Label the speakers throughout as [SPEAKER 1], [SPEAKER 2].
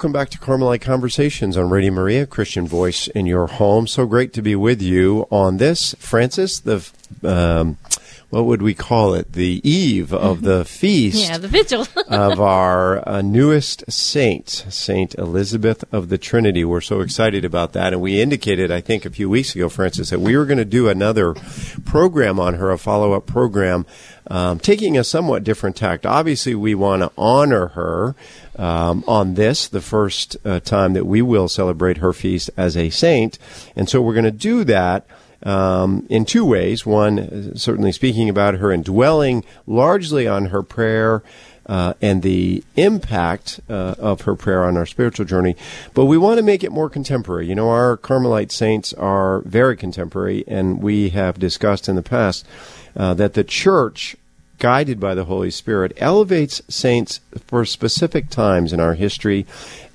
[SPEAKER 1] Welcome back to Carmelite Conversations on Radio Maria, Christian voice in your home. So great to be with you on this, Frances, the um, what would we call it? The eve of the feast.
[SPEAKER 2] Yeah, the vigil.
[SPEAKER 1] of our uh, newest saint, Saint Elizabeth of the Trinity. We're so excited about that. And we indicated, I think, a few weeks ago, Frances, that we were going to do another program on her, a follow up program, um, taking a somewhat different tact. Obviously, we want to honor her um, on this, the first uh, time that we will celebrate her feast as a saint. And so we're going to do that. Um, in two ways. One, certainly speaking about her and dwelling largely on her prayer uh, and the impact uh, of her prayer on our spiritual journey. But we want to make it more contemporary. You know, our Carmelite saints are very contemporary, and we have discussed in the past uh, that the church guided by the Holy Spirit, elevates saints for specific times in our history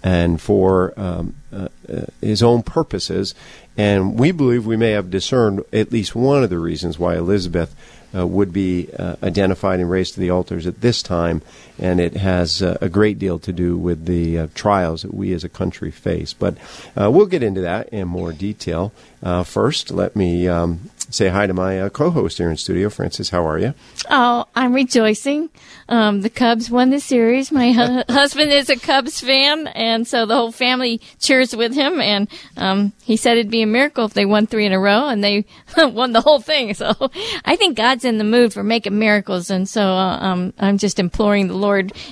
[SPEAKER 1] and for um, uh, uh, his own purposes. And we believe we may have discerned at least one of the reasons why Elizabeth uh, would be uh, identified and raised to the altars at this time, and it has uh, a great deal to do with the uh, trials that we as a country face. But uh, we'll get into that in more detail. Uh, first, let me um, say hi to my uh, co-host here in studio, Frances. How are you?
[SPEAKER 2] Oh, I'm rejoicing. Um, the Cubs won the series. My hu- husband is a Cubs fan, and so the whole family cheers with him. And um, he said it'd be a miracle if they won three in a row, and they won the whole thing. So I think God's in the mood for making miracles, and so uh, um, I'm just imploring the Lord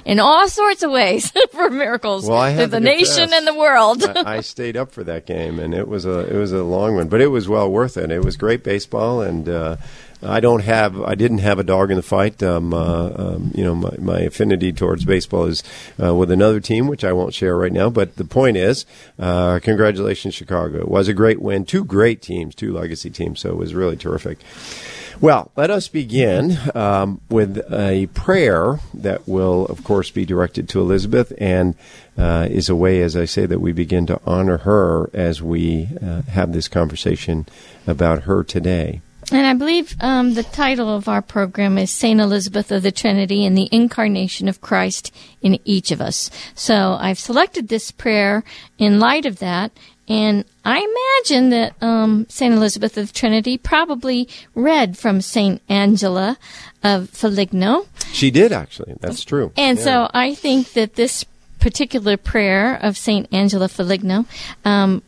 [SPEAKER 2] in all sorts of ways for miracles
[SPEAKER 1] well, I
[SPEAKER 2] to the nation
[SPEAKER 1] confess,
[SPEAKER 2] and the world.
[SPEAKER 1] I, I stayed up for that game, and it was a it was a long one, but it was well worth it. It was great baseball, and uh, I don't have I didn't have a dog in the fight. Um, uh, um, you know, my, my affinity towards baseball is uh, with another team, which I won't share right now. But the point is, uh, congratulations, Chicago! It was a great win. Two great teams, two legacy teams, so it was really terrific. Well, let us begin um, with a prayer that will, of course, be directed to Elizabeth and uh, is a way, as I say, that we begin to honor her as we uh, have this conversation about her today.
[SPEAKER 2] And I believe um, the title of our program is Saint Elizabeth of the Trinity and the Incarnation of Christ in each of us. So I've selected this prayer in light of that, and I imagine that um, Saint Elizabeth of Trinity probably read from Saint Angela of Foligno.
[SPEAKER 1] She did actually. That's true.
[SPEAKER 2] And
[SPEAKER 1] Yeah.
[SPEAKER 2] so I think that this particular prayer of Saint Angela Foligno um,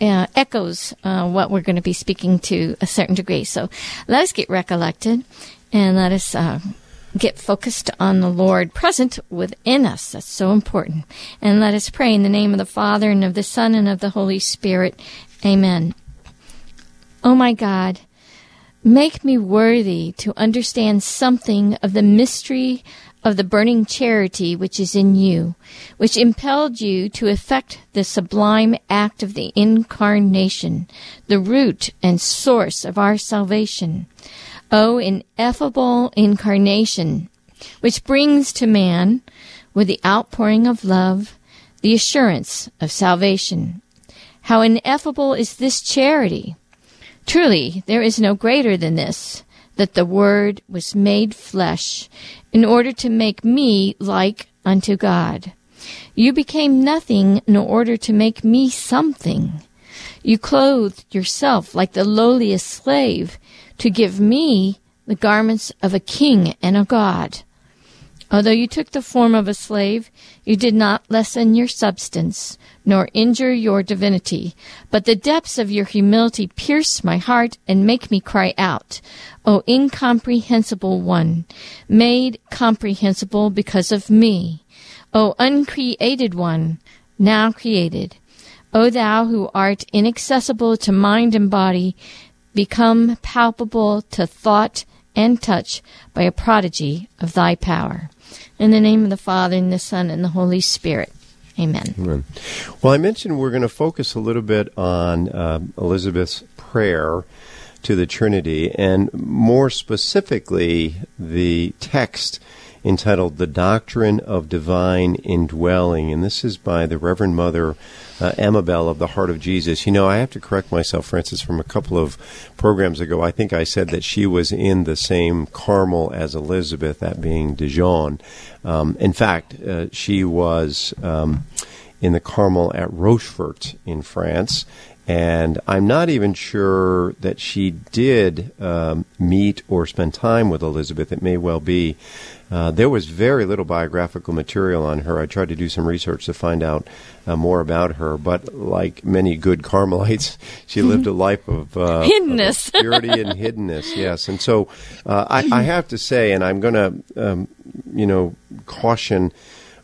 [SPEAKER 2] uh, echoes uh, what we're going to be speaking to a certain degree. So let us get recollected and let us uh, get focused on the Lord present within us. That's so important. And let us pray in the name of the Father and of the Son and of the Holy Spirit. Amen. Oh my God. Make me worthy to understand something of the mystery of the burning charity which is in you, which impelled you to effect the sublime act of the incarnation, the root and source of our salvation. O ineffable incarnation, which brings to man, with the outpouring of love, the assurance of salvation. How ineffable is this charity! Truly, there is no greater than this, that the Word was made flesh, in order to make me like unto God. You became nothing in order to make me something. You clothed yourself like the lowliest slave to give me the garments of a king and a god. Although you took the form of a slave, you did not lessen your substance, nor injure your divinity. But the depths of your humility pierce my heart and make me cry out, O incomprehensible one, made comprehensible because of me. O uncreated one, now created. O thou who art inaccessible to mind and body, become palpable to thought and touch by a prodigy of thy power. In the name of the Father, and the Son, and the Holy Spirit. Amen.
[SPEAKER 1] Amen. Well, I mentioned we're going to focus a little bit on um, Elizabeth's prayer to the Trinity, and more specifically, the text entitled The Doctrine of Divine Indwelling. And this is by the Reverend Mother uh, Amabel of the Heart of Jesus. You know, I have to correct myself, Frances, from a couple of programs ago. I think I said that she was in the same Carmel as Elizabeth, that being Dijon. Um, in fact, uh, she was. Um, in the Carmel at Rochefort in France. And I'm not even sure that she did um, meet or spend time with Elizabeth. It may well be. Uh, there was very little biographical material on her. I tried to do some research to find out uh, more about her, but like many good Carmelites, she lived a life of uh,
[SPEAKER 2] hiddenness,
[SPEAKER 1] of purity and hiddenness. Yes, and so uh, I, I, have to say, and I'm going to, um, you know, caution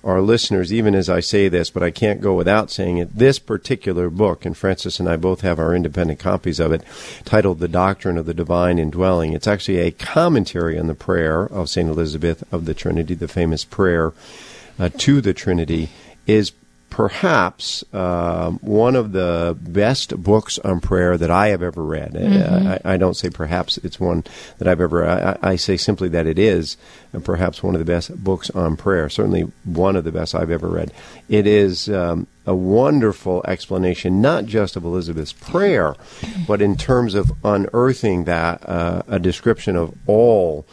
[SPEAKER 1] our listeners, even as I say this, but I can't go without saying it. This particular book, and Frances and I both have our independent copies of it, titled The Doctrine of the Divine Indwelling. It's actually a commentary on the prayer of St. Elizabeth of the Trinity, the famous prayer uh, to the Trinity, is perhaps uh, one of the best books on prayer that I have ever read. Mm-hmm. I, I, don't say perhaps it's one that I've ever. I, I, say simply that it is, perhaps one of the best books on prayer. Certainly one of the best I've ever read. It is um, a wonderful explanation, not just of Elizabeth's prayer, but in terms of unearthing that uh, a description of all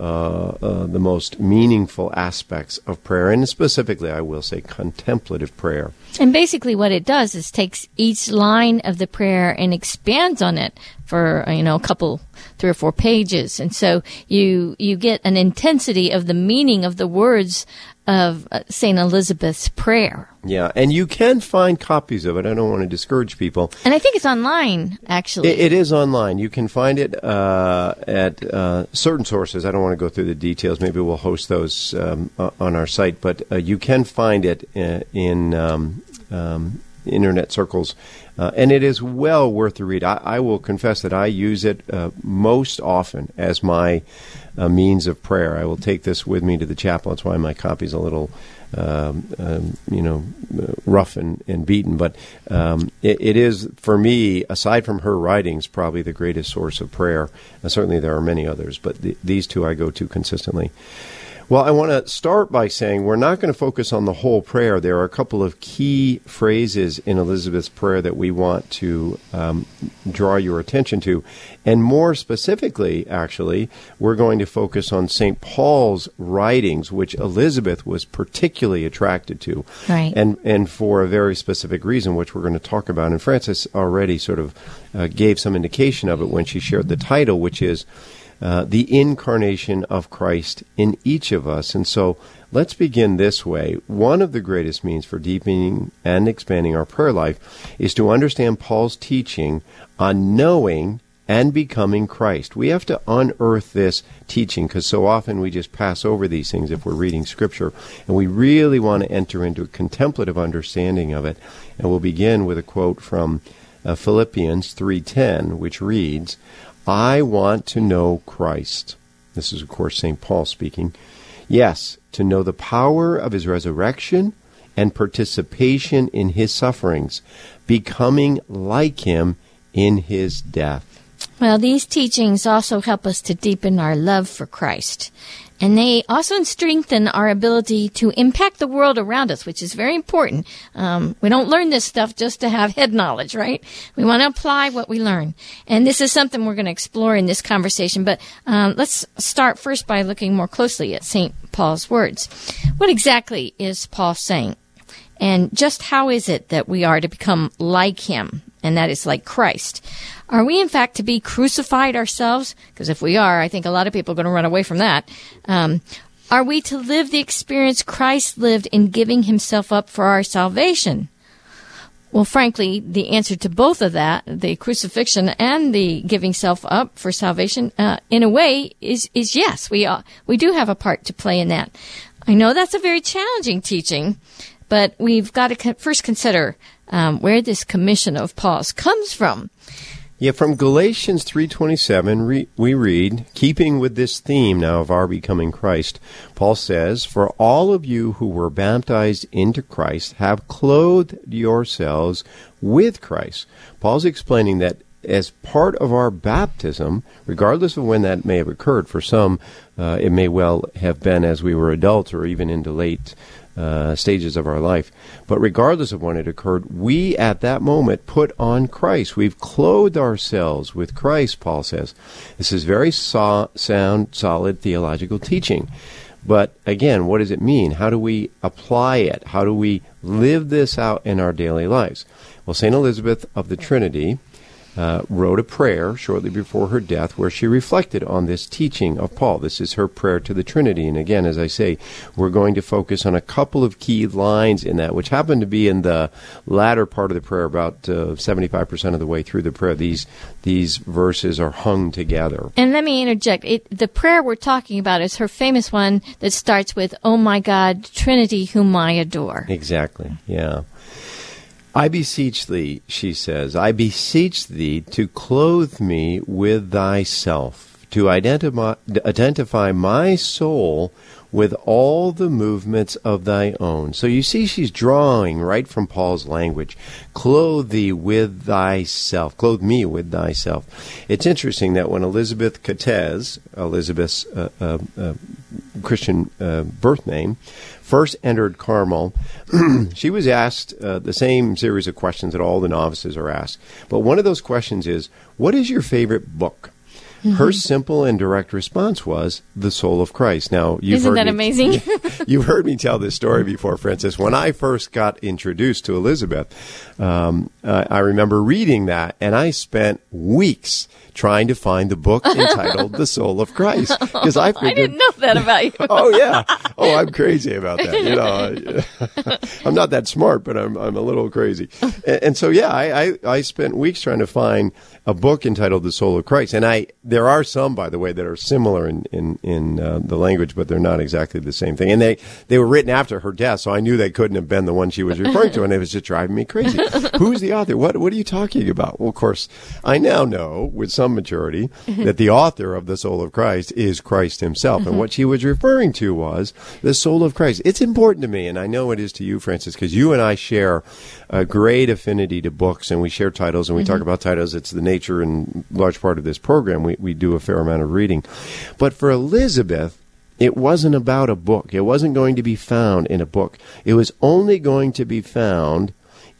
[SPEAKER 1] uh, uh, the most meaningful aspects of prayer, and specifically, I will say, contemplative prayer.
[SPEAKER 2] And basically, what it does is takes each line of the prayer and expands on it for uh, you know a couple, three or four pages, and so you you get an intensity of the meaning of the words of uh, St. Elizabeth's prayer.
[SPEAKER 1] Yeah, and you can find copies of it. I don't want to discourage people.
[SPEAKER 2] And I think it's online, actually.
[SPEAKER 1] it, it is online. You can find it uh, at uh, certain sources. I don't want to go through the details. Maybe we'll host those um, on our site. But uh, you can find it in, uh, in um, um, internet circles. Uh, and it is well worth the read. I, I will confess that I use it uh, most often as my uh, means of prayer. I will take this with me to the chapel. That's why my copy is a little, um, um, you know, rough and, and beaten. But um, it, it is, for me, aside from her writings, probably the greatest source of prayer. Uh, certainly there are many others, but the, these two I go to consistently. Well, I want to start by saying we're not going to focus on the whole prayer. There are a couple of key phrases in Elizabeth's prayer that we want to um, draw your attention to. And more specifically, actually, we're going to focus on St. Paul's writings, which Elizabeth was particularly attracted to.
[SPEAKER 2] Right.
[SPEAKER 1] And, and for a very specific reason, which we're going to talk about. And Frances already sort of uh, gave some indication of it when she shared the title, which is uh, the incarnation of Christ in each of us. And so let's begin this way. One of the greatest means for deepening and expanding our prayer life is to understand Paul's teaching on knowing and becoming Christ. We have to unearth this teaching because so often we just pass over these things if we're reading Scripture. And we really want to enter into a contemplative understanding of it. And we'll begin with a quote from uh, Philippians 3:10, which reads, I want to know Christ. This is, of course, St. Paul speaking. Yes, to know the power of his resurrection and participation in his sufferings, becoming like him in his death.
[SPEAKER 2] Well, these teachings also help us to deepen our love for Christ. And they also strengthen our ability to impact the world around us, which is very important. Um, we don't learn this stuff just to have head knowledge, right? We want to apply what we learn. And this is something we're going to explore in this conversation. But um, let's start first by looking more closely at St. Paul's words. What exactly is Paul saying? And just how is it that we are to become like him? And that is like Christ. Are we, in fact, to be crucified ourselves? Because if we are, I think a lot of people are going to run away from that. Um, are we to live the experience Christ lived in giving himself up for our salvation? Well, frankly, the answer to both of that, the crucifixion and the giving self up for salvation, uh, in a way, is is yes. We uh, we do have a part to play in that. I know that's a very challenging teaching, but we've got to first consider um, where this commission of Paul's comes from.
[SPEAKER 1] Yeah, from Galatians 3:27 re- we read, keeping with this theme now of our becoming Christ, Paul says, "For all of you who were baptized into Christ have clothed yourselves with Christ." Paul's explaining that as part of our baptism, regardless of when that may have occurred, for some uh, it may well have been as we were adults or even into late uh, stages of our life. But regardless of when it occurred, we at that moment put on Christ. We've clothed ourselves with Christ, Paul says. This is very so- sound, solid theological teaching. But again, what does it mean? How do we apply it? How do we live this out in our daily lives? Well, St. Elizabeth of the Trinity uh, wrote a prayer shortly before her death where she reflected on this teaching of Paul. This is her prayer to the Trinity. And again, as I say, we're going to focus on a couple of key lines in that, which happen to be in the latter part of the prayer, about uh, 75% of the way through the prayer. These, these verses are hung together.
[SPEAKER 2] And let me interject. It, the prayer we're talking about is her famous one that starts with, Oh my God, Trinity, whom I adore.
[SPEAKER 1] Exactly, yeah. I beseech thee, she says, I beseech thee to clothe me with thyself, to identify, identify my soul with all the movements of thy own. So you see, she's drawing right from Paul's language. Clothe thee with thyself. Clothe me with thyself. It's interesting that when Elizabeth Catez, Elizabeth's uh, uh, uh, Christian uh, birth name, first entered Carmel, she was asked uh, the same series of questions that all the novices are asked. But one of those questions is, What is your favorite book? Mm-hmm. Her simple and direct response was the soul of Christ. Now, you've
[SPEAKER 2] Isn't
[SPEAKER 1] heard
[SPEAKER 2] that
[SPEAKER 1] me,
[SPEAKER 2] amazing?
[SPEAKER 1] you've heard me tell this story before, Frances. When I first got introduced to Elizabeth, um, uh, I remember reading that, and I spent weeks trying to find the book entitled "The Soul of Christ" because I figured
[SPEAKER 2] I didn't know that about you.
[SPEAKER 1] oh yeah, oh I'm crazy about that. You know, I'm not that smart, but I'm I'm a little crazy, and, and so yeah, I, I I spent weeks trying to find a book entitled "The Soul of Christ," and I there are some, by the way, that are similar in in in uh, the language, but they're not exactly the same thing. And they they were written after her death, so I knew they couldn't have been the one she was referring to, and it was just driving me crazy. Who's the author? What what are you talking about? Well, of course, I now know with some maturity mm-hmm. that the author of "The Soul of Christ" is Christ Himself, and mm-hmm. what she was referring to was the soul of Christ. It's important to me, and I know it is to you, Frances, because you and I share a great affinity to books, and we share titles, and we talk mm-hmm. about titles. It's the nature and large part of this program. We we do a fair amount of reading, but for Elizabeth. It wasn't about a book. It wasn't going to be found in a book. It was only going to be found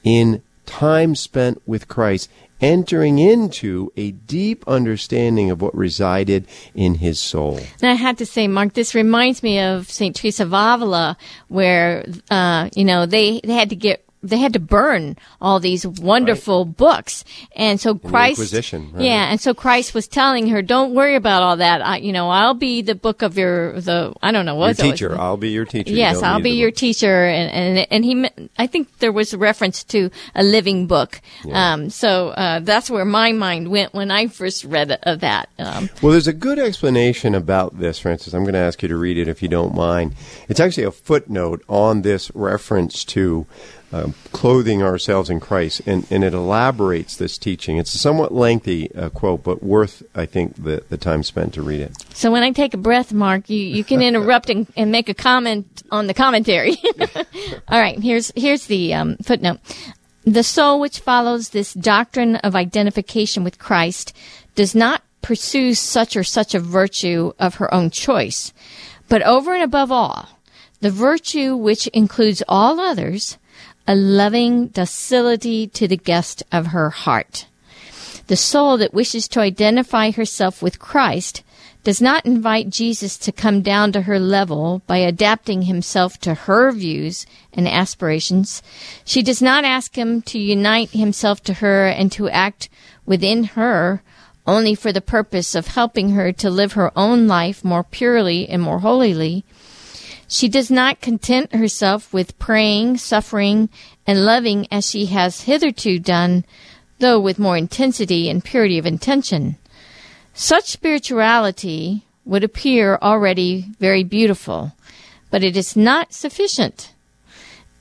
[SPEAKER 1] in time spent with Christ, entering into a deep understanding of what resided in his soul.
[SPEAKER 2] And I have to say, Mark, this reminds me of St. Teresa of Avila, where, uh, you know, they, they had to get they had to burn all these wonderful right. books, and so Christ,
[SPEAKER 1] Inquisition,
[SPEAKER 2] right. yeah, and so Christ was telling her, "Don't worry about all that. I, you know, I'll be the book of your the I don't know what
[SPEAKER 1] your teacher. I'll be your teacher.
[SPEAKER 2] Yes, I'll be your
[SPEAKER 1] book.
[SPEAKER 2] teacher." And and and he, I think there was a reference to a living book. Yeah. Um, so uh, that's where my mind went when I first read of that. Um,
[SPEAKER 1] well, there's a good explanation about this, Frances. I'm going to ask you to read it if you don't mind. It's actually a footnote on this reference to uh, clothing ourselves in Christ, and, and it elaborates this teaching. It's a somewhat lengthy uh, quote, but worth, I think, the, the time spent to read it.
[SPEAKER 2] So when I take a breath, Mark, you, you can interrupt and, and make a comment on the commentary. All right, here's here's the um, footnote. The soul which follows this doctrine of identification with Christ does not pursue such or such a virtue of her own choice, but over and above all, the virtue which includes all others a loving docility to the guest of her heart. The soul that wishes to identify herself with Christ does not invite Jesus to come down to her level by adapting himself to her views and aspirations. She does not ask him to unite himself to her and to act within her only for the purpose of helping her to live her own life more purely and more holily. She does not content herself with praying, suffering, and loving as she has hitherto done, though with more intensity and purity of intention. Such spirituality would appear already very beautiful, but it is not sufficient.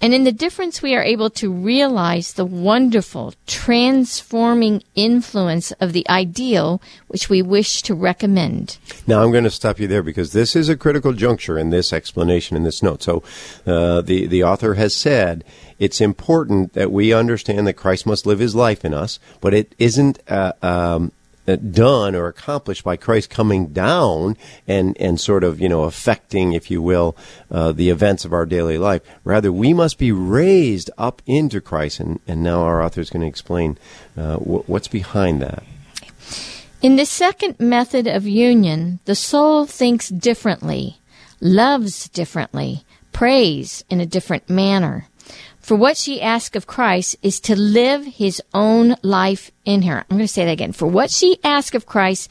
[SPEAKER 2] And in the difference, we are able to realize the wonderful, transforming influence of the ideal which we wish to recommend.
[SPEAKER 1] Now, I'm going to stop you there because this is a critical juncture in this explanation in this note. So, uh, the the author has said it's important that we understand that Christ must live His life in us, but it isn't. Uh, um, done or accomplished by Christ coming down and, and sort of, you know, affecting, if you will, uh, the events of our daily life. Rather, we must be raised up into Christ. And, and now our author is going to explain uh, w- what's behind that.
[SPEAKER 2] In the second method of union, the soul thinks differently, loves differently, prays in a different manner. For what she asks of Christ is to live his own life in her. I'm going to say that again. For what she asks of Christ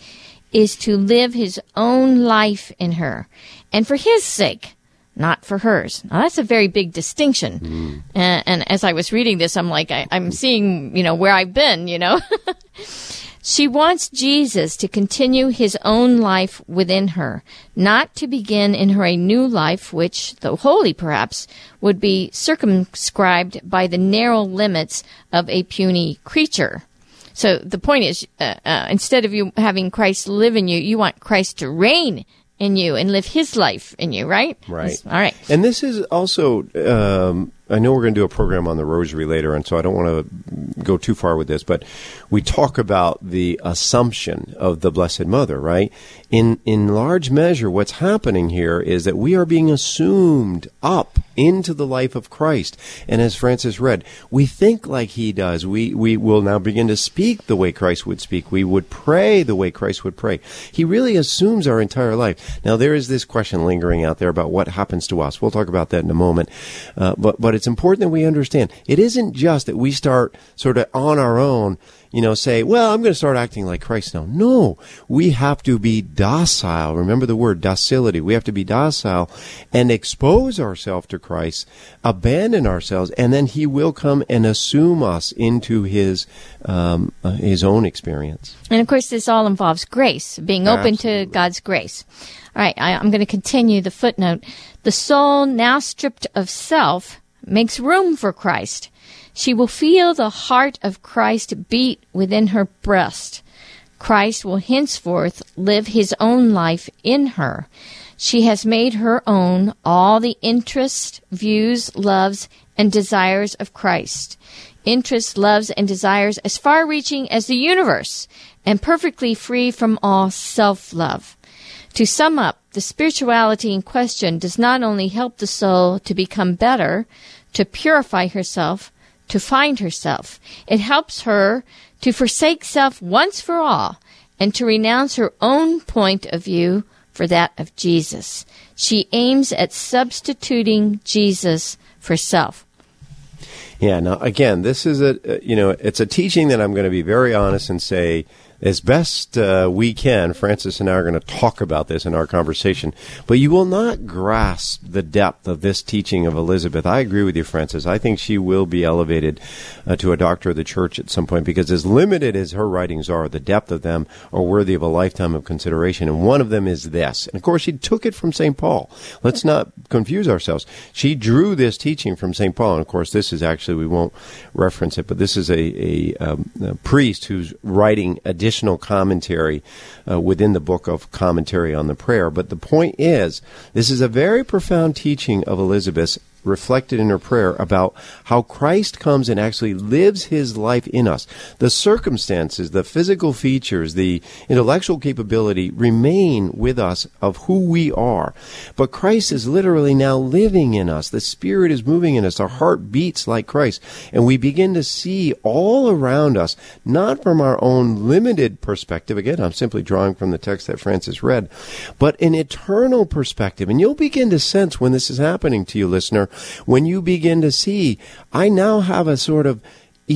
[SPEAKER 2] is to live his own life in her. And for his sake, not for hers. Now that's a very big distinction. Mm. And, and, as I was reading this, I'm like, I, I'm seeing, you know, where I've been, you know. She wants Jesus to continue his own life within her, not to begin in her a new life, which, though holy perhaps, would be circumscribed by the narrow limits of a puny creature. So the point is, uh, uh, instead of you having Christ live in you, you want Christ to reign in you and live his life in you, right?
[SPEAKER 1] Right.
[SPEAKER 2] All right.
[SPEAKER 1] And this is also um, I know we're going to do a program on the rosary later, and so I don't want to go too far with this, but we talk about the assumption of the Blessed Mother, right? In, in large measure, what's happening here is that we are being assumed up into the life of Christ. And as Frances read, we think like he does. We, we will now begin to speak the way Christ would speak. We would pray the way Christ would pray. He really assumes our entire life. Now, there is this question lingering out there about what happens to us. We'll talk about that in a moment. Uh, but, but it's important that we understand it isn't just that we start sort of on our own, you know, say, well, I'm going to start acting like Christ now. No, we have to be docile. Remember the word docility. We have to be docile and expose ourselves to Christ, abandon ourselves, and then He will come and assume us into His um, uh, His own experience.
[SPEAKER 2] And of course, this all involves grace, being open Absolutely. to God's grace. All right, I, I'm going to continue the footnote. The soul, now stripped of self, makes room for Christ. She will feel the heart of Christ beat within her breast. Christ will henceforth live his own life in her. She has made her own all the interests, views, loves, and desires of Christ. Interests, loves, and desires as far reaching as the universe, and perfectly free from all self love. To sum up, the spirituality in question does not only help the soul to become better, to purify herself, to find herself. It helps her to forsake self once for all and to renounce her own point of view for that of Jesus. She aims at substituting Jesus for self.
[SPEAKER 1] Yeah, now again, this is a, uh, you know, it's a teaching that I'm going to be very honest and say as best uh, we can, Frances and I are going to talk about this in our conversation, but you will not grasp the depth of this teaching of Elizabeth. I agree with you, Frances. I think she will be elevated uh, to a doctor of the church at some point because, as limited as her writings are, the depth of them are worthy of a lifetime of consideration. And one of them is this. And of course, she took it from St. Paul. Let's not confuse ourselves. She drew this teaching from St. Paul. And of course, this is actually, we won't reference it, but this is a, a, um, a priest who's writing additional additional commentary uh, within the book of commentary on the prayer. But the point is, this is a very profound teaching of Elizabeth's reflected in her prayer about how Christ comes and actually lives his life in us. The circumstances, the physical features, the intellectual capability remain with us of who we are. But Christ is literally now living in us. The Spirit is moving in us. Our heart beats like Christ. And we begin to see all around us, not from our own limited perspective. Again, I'm simply drawing from the text that Frances read, but an eternal perspective. And you'll begin to sense when this is happening to you, listener, when you begin to see, I now have a sort of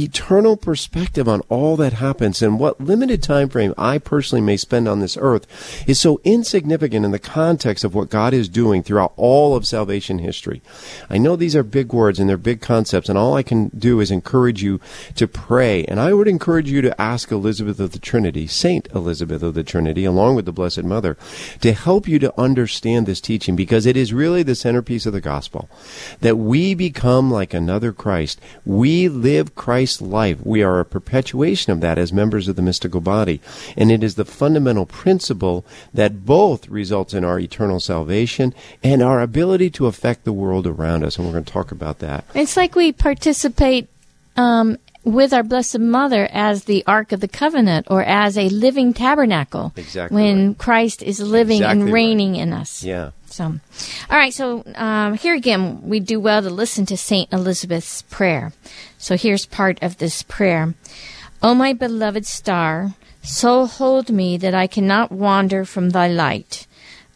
[SPEAKER 1] eternal perspective on all that happens and what limited time frame I personally may spend on this earth is so insignificant in the context of what God is doing throughout all of salvation history. I know these are big words and they're big concepts and all I can do is encourage you to pray and I would encourage you to ask Elizabeth of the Trinity, Saint Elizabeth of the Trinity, along with the Blessed Mother, to help you to understand this teaching because it is really the centerpiece of the gospel that we become like another Christ. We live Christ Christ's life. We are a perpetuation of that as members of the mystical body. And it is the fundamental principle that both results in our eternal salvation and our ability to affect the world around us. And we're going to talk about that.
[SPEAKER 2] It's like we participate um, with our Blessed Mother as the Ark of the Covenant or as a living tabernacle.
[SPEAKER 1] Exactly.
[SPEAKER 2] When
[SPEAKER 1] right.
[SPEAKER 2] Christ is living exactly and reigning
[SPEAKER 1] right.
[SPEAKER 2] in us.
[SPEAKER 1] Yeah.
[SPEAKER 2] So, all right. So um, here again, we do well to listen to Saint Elizabeth's prayer. So here's part of this prayer: "O my beloved star, so hold me that I cannot wander from thy light.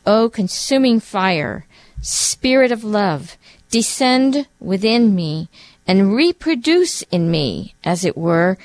[SPEAKER 2] O consuming fire, Spirit of love, descend within me and reproduce in me, as it were,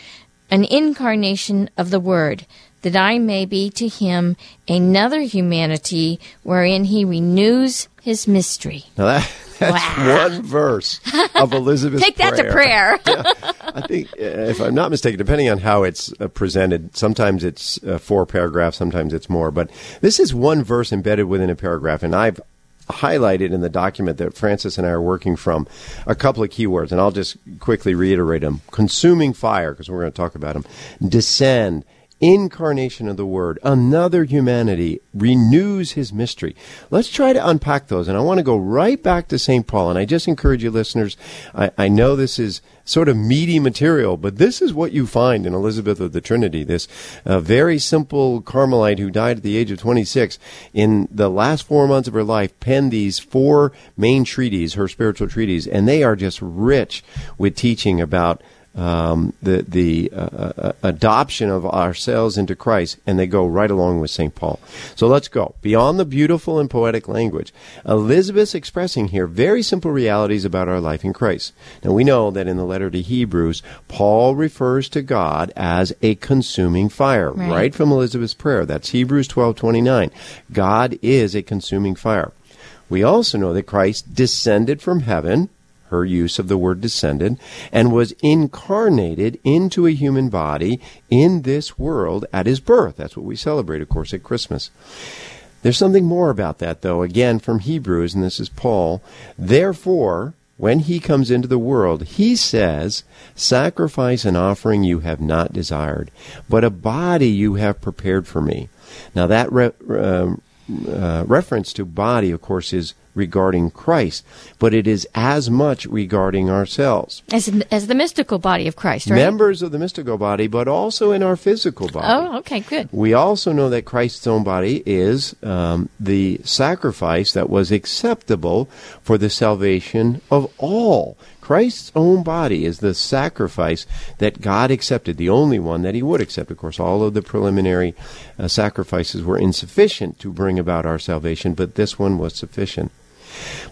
[SPEAKER 2] an incarnation of the Word, that I may be to him another humanity wherein he renews his mystery.
[SPEAKER 1] Now that, that's wow. one verse of Elizabeth's
[SPEAKER 2] Take that
[SPEAKER 1] prayer.
[SPEAKER 2] to prayer.
[SPEAKER 1] yeah. I think, uh, if I'm not mistaken, depending on how it's uh, presented, sometimes it's uh, four paragraphs, sometimes it's more. But this is one verse embedded within a paragraph, and I've highlighted in the document that Frances and I are working from a couple of keywords, and I'll just quickly reiterate them. Consuming fire, because we're going to talk about them. Descend, incarnation of the Word, another humanity, renews his mystery. Let's try to unpack those. And I want to go right back to St. Paul. And I just encourage you, listeners, I, I, know this is sort of meaty material, but this is what you find in Elizabeth of the Trinity, this uh, very simple Carmelite who died at the age of 26. In the last four months of her life, penned these four main treaties, her spiritual treaties, and they are just rich with teaching about um, the the uh, uh, adoption of ourselves into Christ, and they go right along with St. Paul. So let's go beyond the beautiful and poetic language. Elizabeth's expressing here very simple realities about our life in Christ. Now we know that in the letter to Hebrews, Paul refers to God as a consuming fire, right, right from Elizabeth's prayer. That's Hebrews twelve twenty nine. God is a consuming fire. We also know that Christ descended from heaven her use of the word descended, and was incarnated into a human body in this world at his birth. That's what we celebrate, of course, at Christmas. There's something more about that, though, again from Hebrews, and this is Paul. Therefore, when he comes into the world, he says, Sacrifice and offering you have not desired, but a body you have prepared for me. Now, that re- uh, uh, reference to body, of course, is regarding Christ, but it is as much regarding ourselves.
[SPEAKER 2] As, as the mystical body of Christ, right?
[SPEAKER 1] Members of the mystical body, but also in our physical body.
[SPEAKER 2] Oh, okay, good.
[SPEAKER 1] We also know that Christ's own body is um, the sacrifice that was acceptable for the salvation of all. Christ's own body is the sacrifice that God accepted, the only one that He would accept. Of course, all of the preliminary uh, sacrifices were insufficient to bring about our salvation, but this one was sufficient.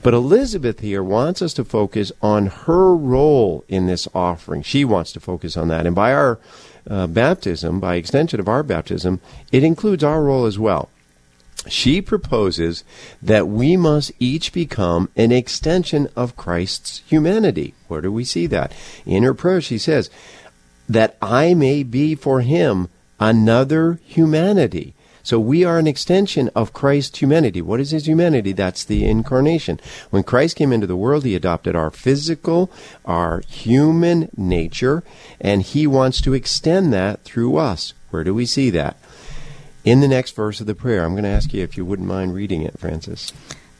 [SPEAKER 1] But Elizabeth here wants us to focus on her role in this offering. She wants to focus on that. And by our uh, baptism, by extension of our baptism, it includes our role as well she proposes that we must each become an extension of Christ's humanity. Where do we see that? In her prayer, she says, that I may be for him another humanity. So we are an extension of Christ's humanity. What is his humanity? That's the incarnation. When Christ came into the world, he adopted our physical, our human nature, and he wants to extend that through us. Where do we see that? In the next verse of the prayer. I'm going to ask you if you wouldn't mind reading it, Frances.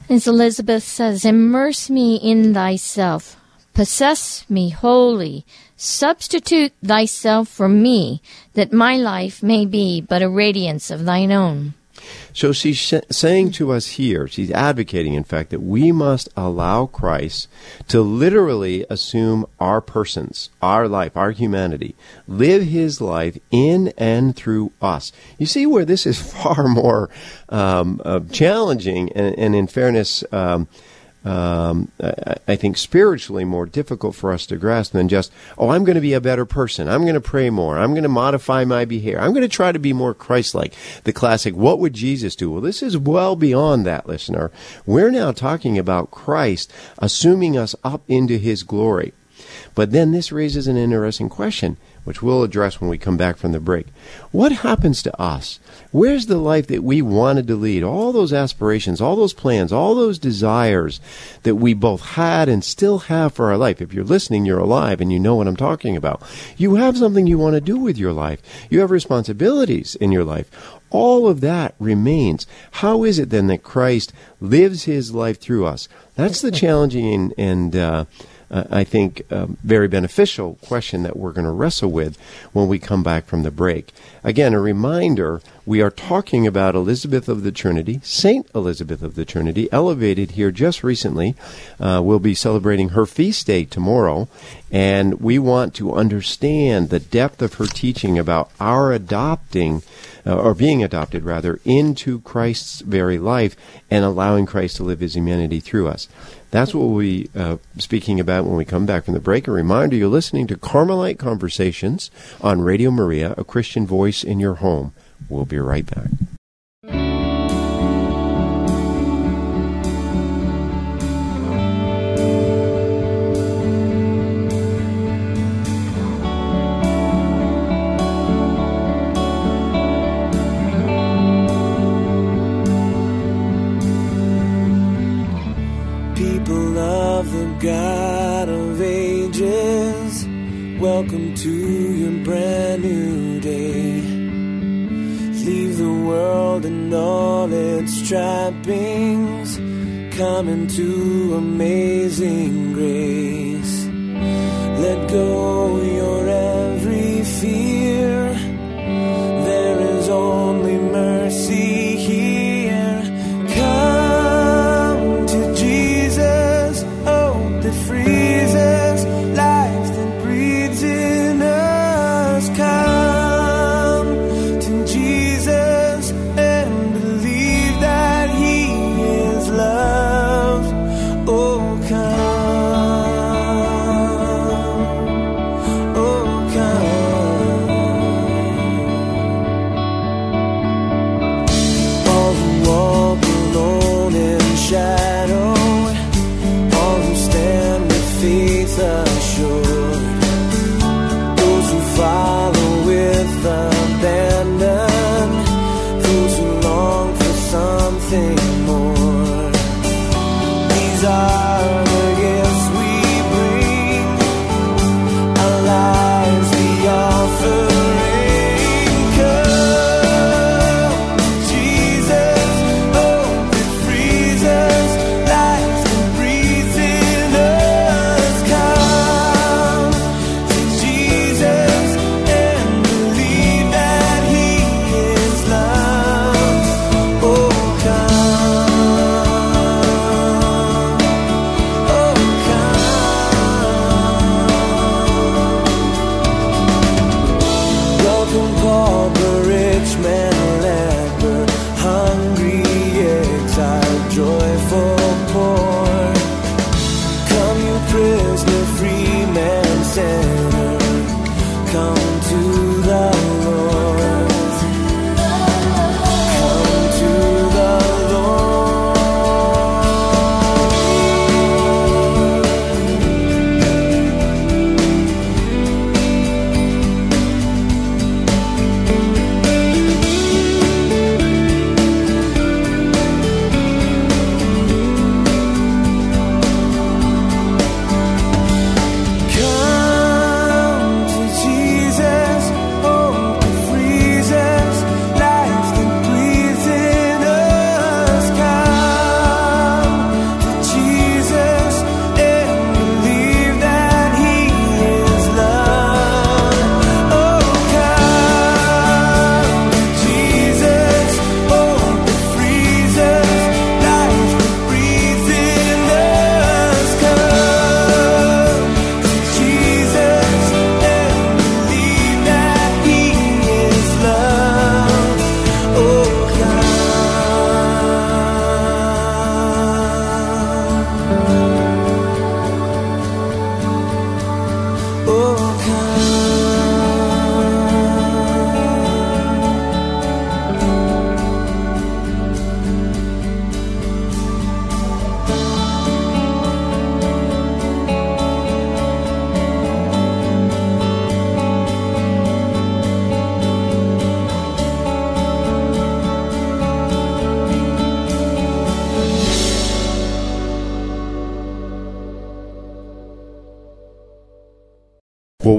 [SPEAKER 2] As Elizabeth says, Immerse me in thyself, possess me wholly, substitute thyself for me, that my life may be but a radiance of thine own.
[SPEAKER 1] So she's sh- saying to us here, she's advocating, in fact, that we must allow Christ to literally assume our persons, our life, our humanity, live his life in and through us. You see where this is far more um, uh, challenging, and, and, in fairness, um, um, I think spiritually more difficult for us to grasp than just, oh, I'm going to be a better person. I'm going to pray more. I'm going to modify my behavior. I'm going to try to be more Christ like. The classic, what would Jesus do? Well, this is well beyond that, listener. We're now talking about Christ assuming us up into his glory. But then this raises an interesting question which we'll address when we come back from the break. What happens to us? Where's the life that we wanted to lead? All those aspirations, all those plans, all those desires that we both had and still have for our life. If you're listening, you're alive and you know what I'm talking about. You have something you want to do with your life. You have responsibilities in your life. All of that remains. How is it then that Christ lives his life through us? That's the challenging and, and uh, uh, I think, um, very beneficial question that we're going to wrestle with when we come back from the break. Again, a reminder we are talking about Elizabeth of the Trinity, Saint Elizabeth of the Trinity, elevated here just recently. Uh, we'll be celebrating her feast day tomorrow, and we want to understand the depth of her teaching about our adopting, uh, or being adopted rather, into Christ's very life and allowing Christ to live his humanity through us. That's what we'll be uh, speaking about when we come back from the break. A reminder you're listening to Carmelite Conversations on Radio Maria, a Christian voice in your home. We'll be right back.
[SPEAKER 3] Of the God of ages, welcome to your brand new day. Leave the world and all its trappings, come into amazing grace. Let go your every fear, there is only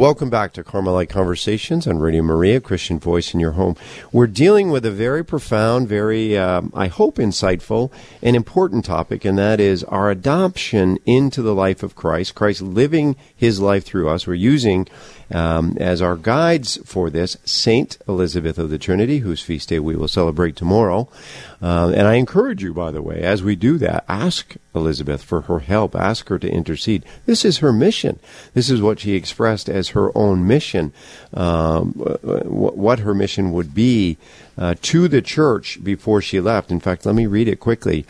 [SPEAKER 1] welcome back to Carmelite Conversations on Radio Maria, Christian Voice in Your Home. We're dealing with a very profound, very, um, I hope, insightful and important topic, and that is our adoption into the life of Christ, Christ living his life through us. We're using um, as our guides for this Saint Elizabeth of the Trinity, whose feast day we will celebrate tomorrow. Uh, and I encourage you, by the way, as we do that, ask Elizabeth for her help. Ask her to intercede. This is her mission. This is what she expressed as her own mission, um, what her mission would be uh, to the church before she left. In fact, let me read it quickly.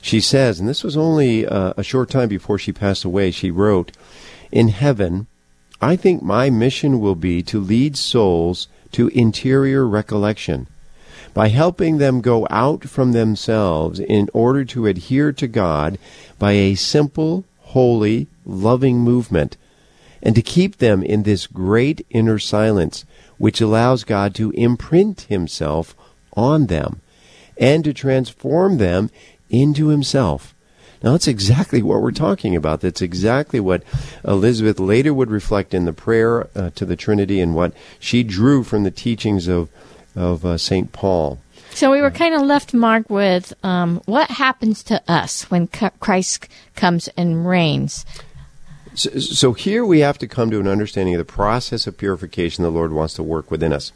[SPEAKER 1] She says, and this was only uh, a short time before she passed away, she wrote, In heaven, I think my mission will be to lead souls to interior recollection by helping them go out from themselves in order to adhere to God by a simple, holy, loving movement, and to keep them in this great inner silence which allows God to imprint Himself on them and to transform them into Himself. Now, that's exactly what we're talking about. That's exactly what Elizabeth later would reflect in the prayer uh, to the Trinity and what she drew from the teachings of of uh, St. Paul.
[SPEAKER 2] So we were kind of left, Mark, with um, what happens to us when Christ comes and reigns.
[SPEAKER 1] So, so, here we have to come to an understanding of the process of purification the Lord wants to work within us.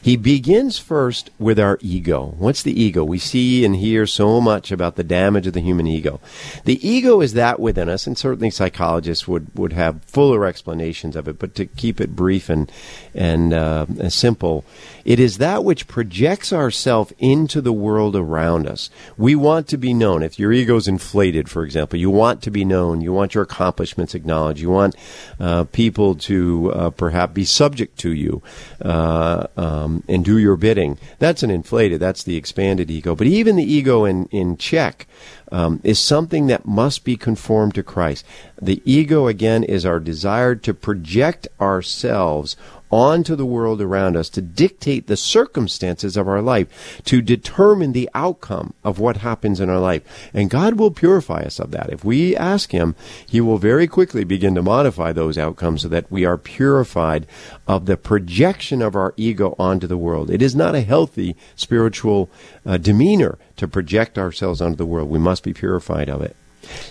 [SPEAKER 1] He begins first with our ego. What's the ego? We see and hear so much about the damage of the human ego. The ego is that within us, and certainly psychologists would, would have fuller explanations of it, but to keep it brief and, and uh, simple, it is that which projects ourself into the world around us. We want to be known. If your ego is inflated, for example, you want to be known. You want your accomplishments acknowledged. You want uh, people to uh, perhaps be subject to you. Uh, um, um, and do your bidding. That's an inflated, that's the expanded ego. But even the ego in, in check um, is something that must be conformed to Christ. The ego, again, is our desire to project ourselves onto the world around us to dictate the circumstances of our life, to determine the outcome of what happens in our life. And God will purify us of that. If we ask Him, He will very quickly begin to modify those outcomes so that we are purified of the projection of our ego onto the world. It is not a healthy spiritual uh, demeanor to project ourselves onto the world. We must be purified of it.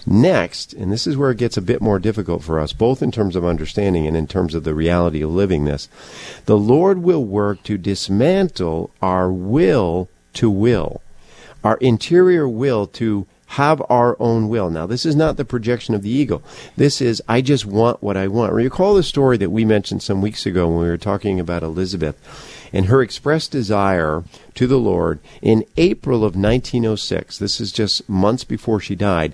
[SPEAKER 1] Next, and this is where it gets a bit more difficult for us, both in terms of understanding and in terms of the reality of living this, the Lord will work to dismantle our will to will, our interior will to have our own will. Now, this is not the projection of the ego. This is, I just want what I want. Recall the story that we mentioned some weeks ago when we were talking about Elizabeth and her expressed desire to the Lord in April of 1906. This is just months before she died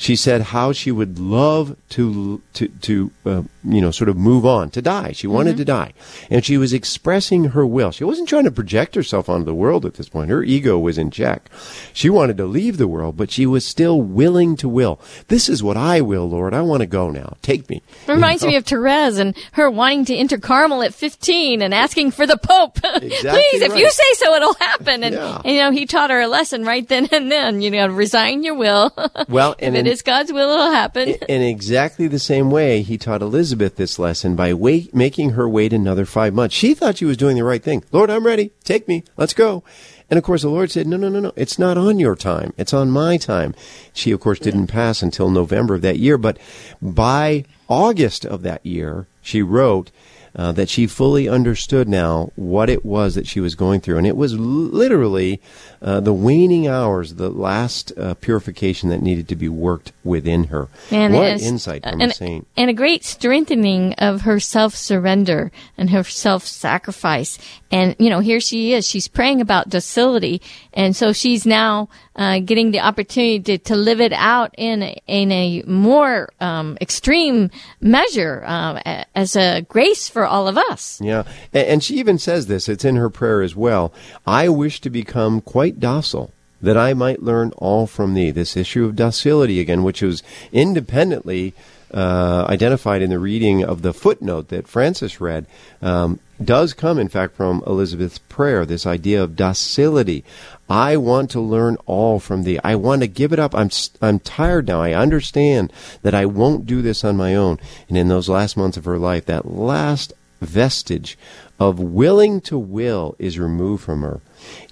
[SPEAKER 1] she said how she would love to to to uh, you know sort of move on to die. She wanted mm-hmm. to die, and she was expressing her will. She wasn't trying to project herself onto the world at this point. Her ego was in check. She wanted to leave the world, but she was still willing to will. This is what I will, Lord. I want to go now. Take me.
[SPEAKER 2] It reminds you know? me of Therese and her wanting to enter Carmel at 15 and asking for the Pope.
[SPEAKER 1] Exactly
[SPEAKER 2] Please,
[SPEAKER 1] right.
[SPEAKER 2] if you say so, it'll happen. And,
[SPEAKER 1] yeah.
[SPEAKER 2] and, you know, he taught her a lesson right then and then. You know, resign your will.
[SPEAKER 1] Well, and
[SPEAKER 2] if is God's will, it'll happen.
[SPEAKER 1] In exactly the same way, he taught Elizabeth this lesson by wait, making her wait another five months. She thought she was doing the right thing. Lord, I'm ready. Take me. Let's go. And of course, the Lord said, No, no, no, no. It's not on your time. It's on my time. She, of course, didn't pass until November of that year. But by August of that year, she wrote, uh, that she fully understood now what it was that she was going through. And it was literally uh, the waning hours, the last uh, purification that needed to be worked within her.
[SPEAKER 2] And
[SPEAKER 1] what insight from
[SPEAKER 2] and,
[SPEAKER 1] a saint.
[SPEAKER 2] And a great strengthening of her self surrender and her self sacrifice. And, you know, here she is. She's praying about docility. And so she's now uh, getting the opportunity to, to live it out in a, in a more um, extreme measure uh, as a grace for all of us.
[SPEAKER 1] Yeah. And, and she even says this, it's in her prayer as well. I wish to become quite docile that I might learn all from thee. This issue of docility again, which was independently uh, identified in the reading of the footnote that Frances read. Um, does come, in fact, from Elizabeth's prayer, this idea of docility. I want to learn all from thee. I want to give it up. I'm, I'm tired now. I understand that I won't do this on my own. And in those last months of her life, that last vestige of willing to will is removed from her.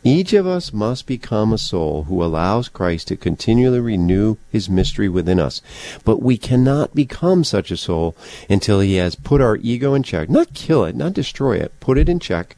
[SPEAKER 1] Each of us must become a soul who allows Christ to continually renew his mystery within us. But we cannot become such a soul until he has put our ego in check. Not kill it, not destroy it, put it in check,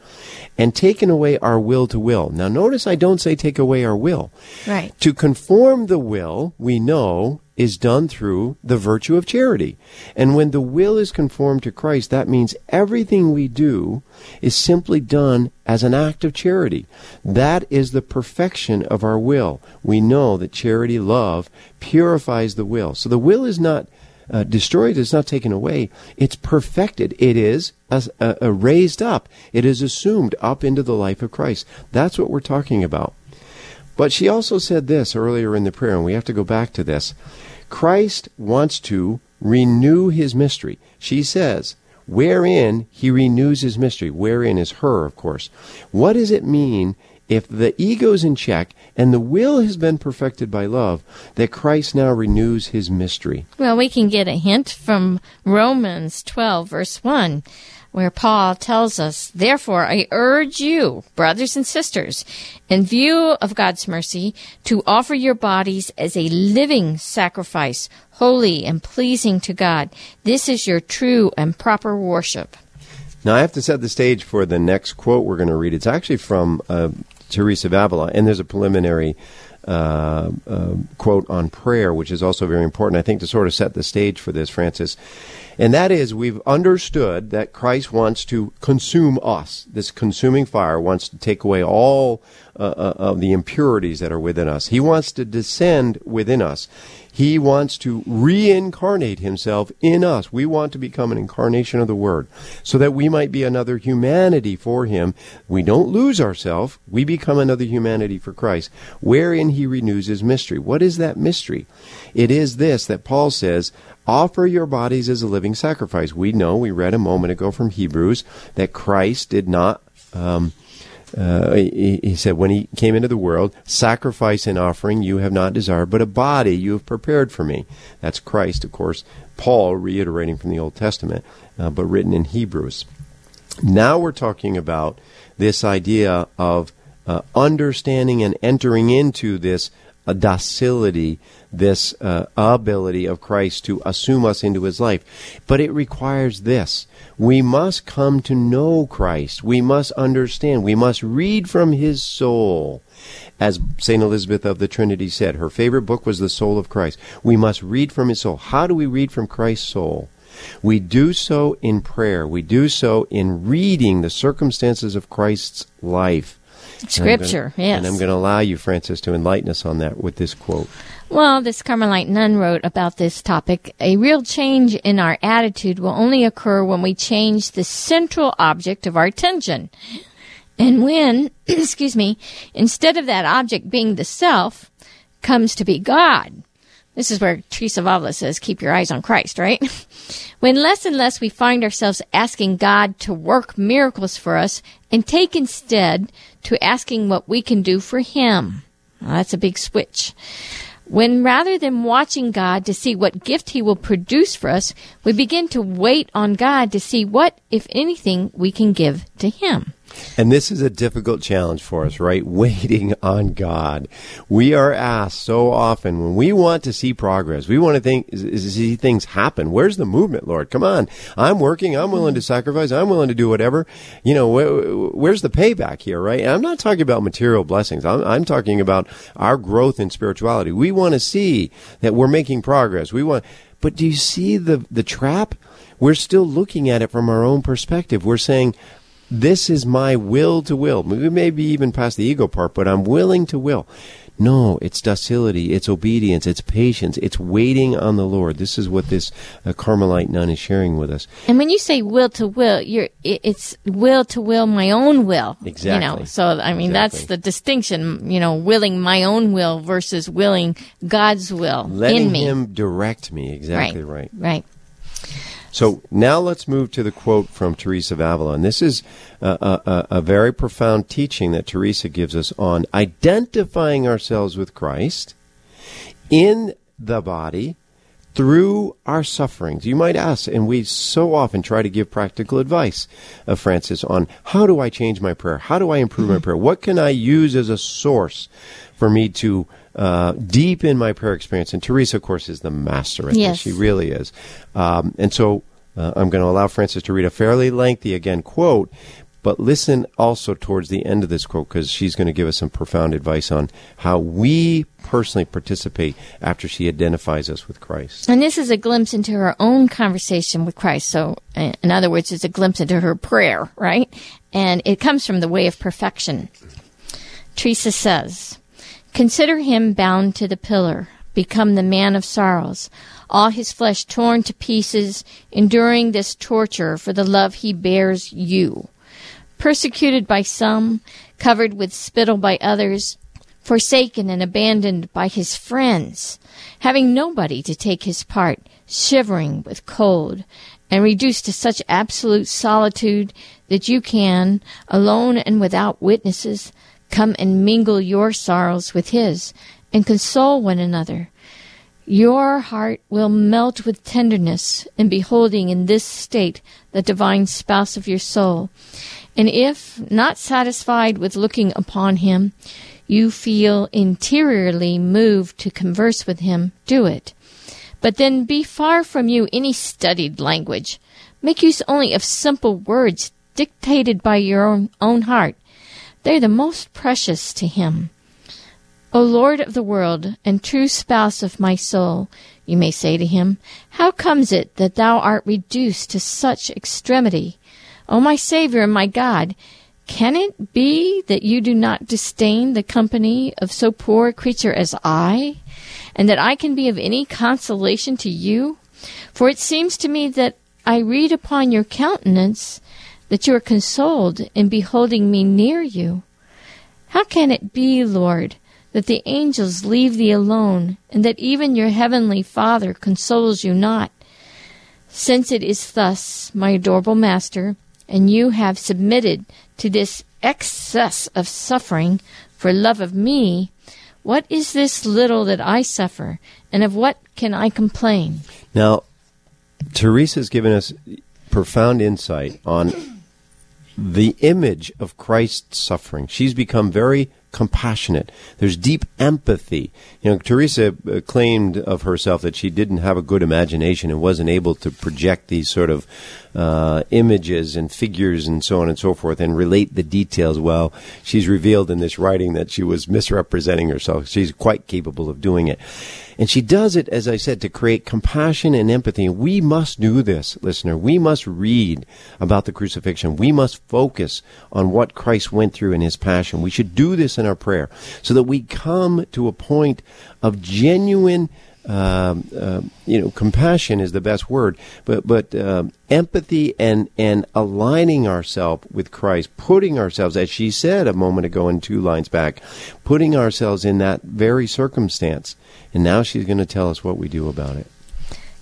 [SPEAKER 1] and taken away our will to will. Now notice I don't say take away our will.
[SPEAKER 2] Right.
[SPEAKER 1] To conform the will, we know, is done through the virtue of charity. And when the will is conformed to Christ, that means everything we do is simply done as an act of charity. That is the perfection of our will. We know that charity, love, purifies the will. So the will is not uh, destroyed, it's not taken away. It's perfected. It is uh, uh, raised up. It is assumed up into the life of Christ. That's what we're talking about. But she also said this earlier in the prayer, and we have to go back to this. Christ wants to renew his mystery. She says, wherein he renews his mystery. Wherein is her, of course. What does it mean if the ego's in check and the will has been perfected by love, that Christ now renews his mystery?
[SPEAKER 2] Well, we can get a hint from Romans 12, verse 1, where Paul tells us, Therefore, I urge you, brothers and sisters, in view of God's mercy, to offer your bodies as a living sacrifice, holy and pleasing to God. This is your true and proper worship.
[SPEAKER 1] Now, I have to set the stage for the next quote we're going to read. It's actually from uh, Teresa of Avila, and there's a preliminary uh, uh, quote on prayer, which is also very important, I think, to sort of set the stage for this, Frances. And that is, we've understood that Christ wants to consume us. This consuming fire wants to take away all uh, uh, of the impurities that are within us. He wants to descend within us. He wants to reincarnate himself in us. We want to become an incarnation of the Word so that we might be another humanity for him. We don't lose ourselves. We become another humanity for Christ, wherein he renews his mystery. What is that mystery? It is this that Paul says, offer your bodies as a living sacrifice. We know, we read a moment ago from Hebrews, that Christ did not um, uh, he, he said, when he came into the world, sacrifice and offering you have not desired, but a body you have prepared for me. That's Christ, of course. Paul reiterating from the Old Testament, uh, but written in Hebrews. Now we're talking about this idea of uh, understanding and entering into this uh, docility, this uh, ability of Christ to assume us into his life. But it requires this. We must come to know Christ. We must understand. We must read from his soul. As St. Elizabeth of the Trinity said, her favorite book was The Soul of Christ. We must read from his soul. How do we read from Christ's soul? We do so in prayer. We do so in reading the circumstances of Christ's life. And
[SPEAKER 2] Scripture, yes.
[SPEAKER 1] And I'm going to allow you, Frances, to enlighten us on that with this quote.
[SPEAKER 2] Well, this Carmelite nun wrote about this topic. A real change in our attitude will only occur when we change the central object of our attention. And when, excuse me, instead of that object being the self, comes to be God. This is where Teresa of Avila says, keep your eyes on Christ, right? when less and less we find ourselves asking God to work miracles for us and take instead to asking what we can do for Him. Well, that's a big switch. When rather than watching God to see what gift He will produce for us, we begin to wait on God to see what, if anything, we can give to Him.
[SPEAKER 1] And this is a difficult challenge for us, right? Waiting on God. We are asked so often when we want to see progress, we want to think, see things happen. Where's the movement, Lord? Come on. I'm working. I'm willing to sacrifice. I'm willing to do whatever. You know, wh- where's the payback here, right? And I'm not talking about material blessings. I'm, I'm talking about our growth in spirituality. We want to see that we're making progress. We want, but do you see the, the trap? We're still looking at it from our own perspective. We're saying, this is my will to will. We maybe even past the ego part, but I'm willing to will. No, it's docility, it's obedience, it's patience, it's waiting on the Lord. This is what this uh, Carmelite nun is sharing with us.
[SPEAKER 2] And when you say will to will, you're it's will to will my own will.
[SPEAKER 1] Exactly.
[SPEAKER 2] You know, so I mean that's the distinction. You know, willing my own will versus willing God's will
[SPEAKER 1] Letting
[SPEAKER 2] in me.
[SPEAKER 1] Him direct me. Exactly right.
[SPEAKER 2] Right.
[SPEAKER 1] So now let's move to the quote from Teresa of Avila. And this is a, a, a very profound teaching that Teresa gives us on identifying ourselves with Christ in the body through our sufferings. You might ask, and we so often try to give practical advice, of Frances, on how do I change my prayer? How do I improve my mm-hmm. prayer? What can I use as a source for me to uh, deepen my prayer experience? And Teresa, of course, is the master at
[SPEAKER 2] Yes.
[SPEAKER 1] this. She really is. Um, and so uh, I'm going to allow Frances to read a fairly lengthy, again, quote. But listen also towards the end of this quote because she's going to give us some profound advice on how we personally participate after she identifies us with Christ.
[SPEAKER 2] And this is a glimpse into her own conversation with Christ. So, uh, in other words, it's a glimpse into her prayer, right? And it comes from the way of perfection. Teresa says, Consider him bound to the pillar, become the man of sorrows, all his flesh torn to pieces, enduring this torture for the love he bears you. Persecuted by some, covered with spittle by others, forsaken and abandoned by his friends, having nobody to take his part, shivering with cold, and reduced to such absolute solitude that you can, alone and without witnesses, come and mingle your sorrows with his, and console one another. Your heart will melt with tenderness in beholding in this state the divine spouse of your soul. And if, not satisfied with looking upon him, you feel interiorly moved to converse with him, do it. But then be far from you any studied language. Make use only of simple words dictated by your own, own heart. They're the most precious to him. O Lord of the world and true spouse of my soul, you may say to him, how comes it that thou art reduced to such extremity? O my Saviour and my God, can it be that you do not disdain the company of so poor a creature as I, and that I can be of any consolation to you? For it seems to me that I read upon your countenance that you are consoled in beholding me near you. How can it be, Lord, that the angels leave thee alone, and that even your heavenly Father consoles you not? Since it is thus, my adorable Master, and you have submitted to this excess of suffering for love of me, what is this little that I suffer, and of what can I complain?
[SPEAKER 1] Now, Teresa's given us profound insight on the image of Christ's suffering. She's become very compassionate. There's deep empathy. You know, Teresa uh, claimed of herself that she didn't have a good imagination and wasn't able to project these sort of uh, images and figures and so on and so forth and relate the details. Well, she's revealed in this writing that she was misrepresenting herself. She's quite capable of doing it. And she does it, as I said, to create compassion and empathy. We must do this, listener. We must read about the crucifixion. We must focus on what Christ went through in his passion. We should do this in our prayer so that we come to a point of genuine uh, you know, compassion is the best word, but but um, empathy and and aligning ourselves with Christ, putting ourselves, as she said a moment ago in two lines back, putting ourselves in that very circumstance. And now she's going to tell us what we do about it.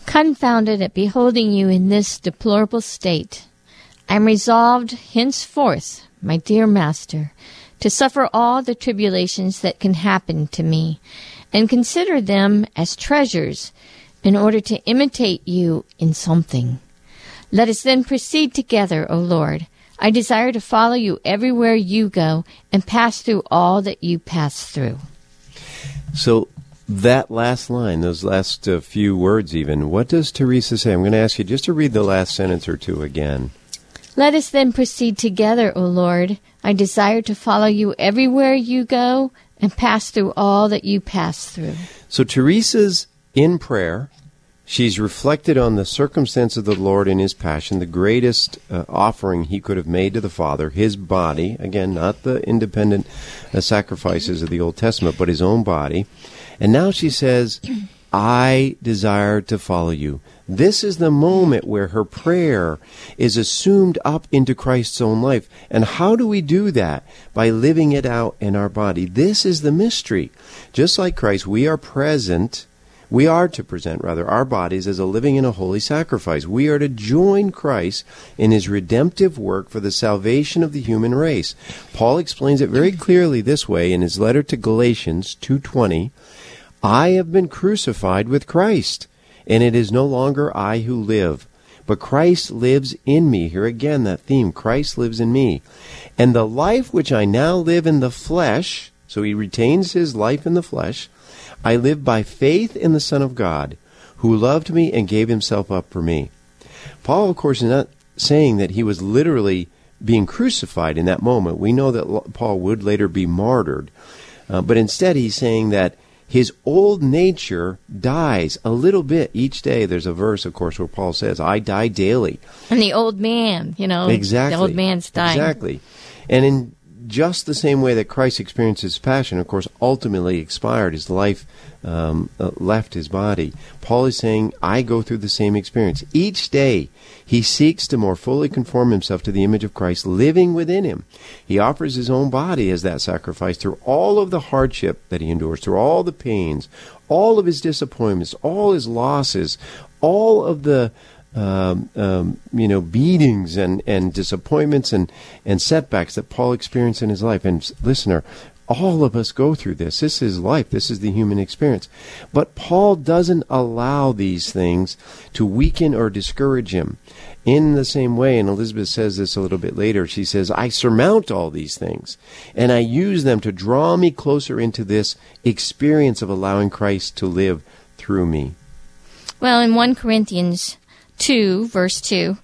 [SPEAKER 2] Confounded at beholding you in this deplorable state, I am resolved henceforth, my dear master, to suffer all the tribulations that can happen to me, and consider them as treasures in order to imitate you in something. Let us then proceed together, O Lord. I desire to follow you everywhere you go and pass through all that you pass through.
[SPEAKER 1] So that last line, those last uh, few words, even, what does Teresa say? I'm going to ask you just to read the last sentence or two again.
[SPEAKER 2] Let us then proceed together, O Lord. I desire to follow you everywhere you go and pass through all that you pass through.
[SPEAKER 1] So Teresa's in prayer. She's reflected on the circumstance of the Lord in his passion, the greatest uh, offering he could have made to the Father, his body, again, not the independent uh, sacrifices of the Old Testament, but his own body. And now she says, I desire to follow you. This is the moment where her prayer is assumed up into Christ's own life. And how do we do that? By living it out in our body. This is the mystery. Just like Christ, we are present We are to present, rather, our bodies as a living and a holy sacrifice. We are to join Christ in his redemptive work for the salvation of the human race. Paul explains it very clearly this way in his letter to Galatians 2:20, I have been crucified with Christ, and it is no longer I who live, but Christ lives in me. Here again that theme, Christ lives in me. And the life which I now live in the flesh, so he retains his life in the flesh, I live by faith in the Son of God, who loved me and gave himself up for me. Paul, of course, is not saying that he was literally being crucified in that moment. We know that Paul would later be martyred. Uh, but instead, he's saying that his old nature dies a little bit each day. There's a verse, of course, where Paul says, I die daily.
[SPEAKER 2] And the old man, you know,
[SPEAKER 1] Exactly.
[SPEAKER 2] the old man's dying.
[SPEAKER 1] Exactly. And in just the same way that Christ experienced his passion, of course, ultimately expired, his life um, uh, left his body. Paul is saying, I go through the same experience. Each day, he seeks to more fully conform himself to the image of Christ living within him. He offers his own body as that sacrifice through all of the hardship that he endures, through all the pains, all of his disappointments, all his losses, all of the um, um, you know beatings and, and disappointments and, and setbacks that Paul experienced in his life. And listener, all of us go through this. This is life. This is the human experience. But Paul doesn't allow these things to weaken or discourage him. In the same way, and Elizabeth says this a little bit later, she says, I surmount all these things, and I use them to draw me closer into this experience of allowing Christ to live through me.
[SPEAKER 2] Well, in 1 Corinthians 2, verse 2,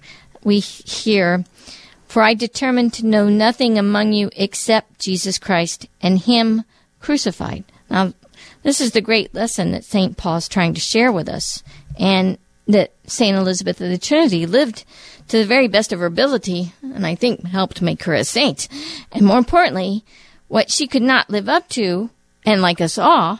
[SPEAKER 2] we hear, For I determined to know nothing among you except Jesus Christ and Him crucified. Now, this is the great lesson that St. Paul's trying to share with us, and that St. Elizabeth of the Trinity lived to the very best of her ability, and I think helped make her a saint. And more importantly, what she could not live up to, and like us all,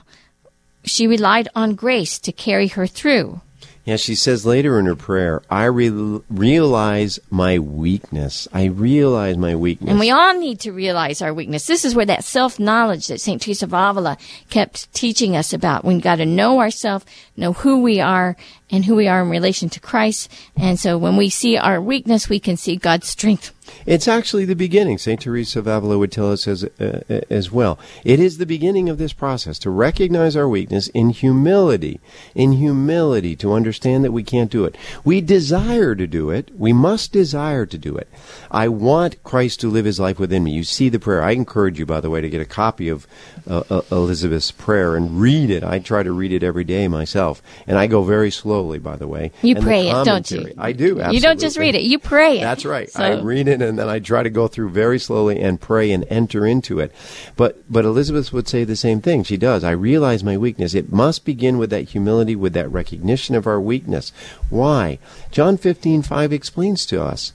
[SPEAKER 2] she relied on grace to carry her through.
[SPEAKER 1] Yeah, she says later in her prayer, I re- realize my weakness. I realize my weakness.
[SPEAKER 2] And we all need to realize our weakness. This is where that self knowledge that St. Teresa of Avila kept teaching us about. We've got to know ourselves, know who we are, and who we are in relation to Christ. And so when we see our weakness, we can see God's strength.
[SPEAKER 1] It's actually the beginning. St. Teresa of Avila would tell us as, uh, as well. It is the beginning of this process to recognize our weakness in humility, in humility, to understand that we can't do it. We desire to do it. We must desire to do it. I want Christ to live his life within me. You see the prayer. I encourage you, by the way, to get a copy of uh, uh, Elizabeth's prayer and read it. I try to read it every day myself. And I go very slowly, by the way.
[SPEAKER 2] You
[SPEAKER 1] And
[SPEAKER 2] pray it, don't you?
[SPEAKER 1] I do,
[SPEAKER 2] You don't just read it, you pray it.
[SPEAKER 1] That's right.
[SPEAKER 2] So-
[SPEAKER 1] I read it and then I try to go through very slowly and pray and enter into it. But but Elizabeth would say the same thing. She does. I realize my weakness. It must begin with that humility, with that recognition of our weakness. Why? John fifteen five explains to us,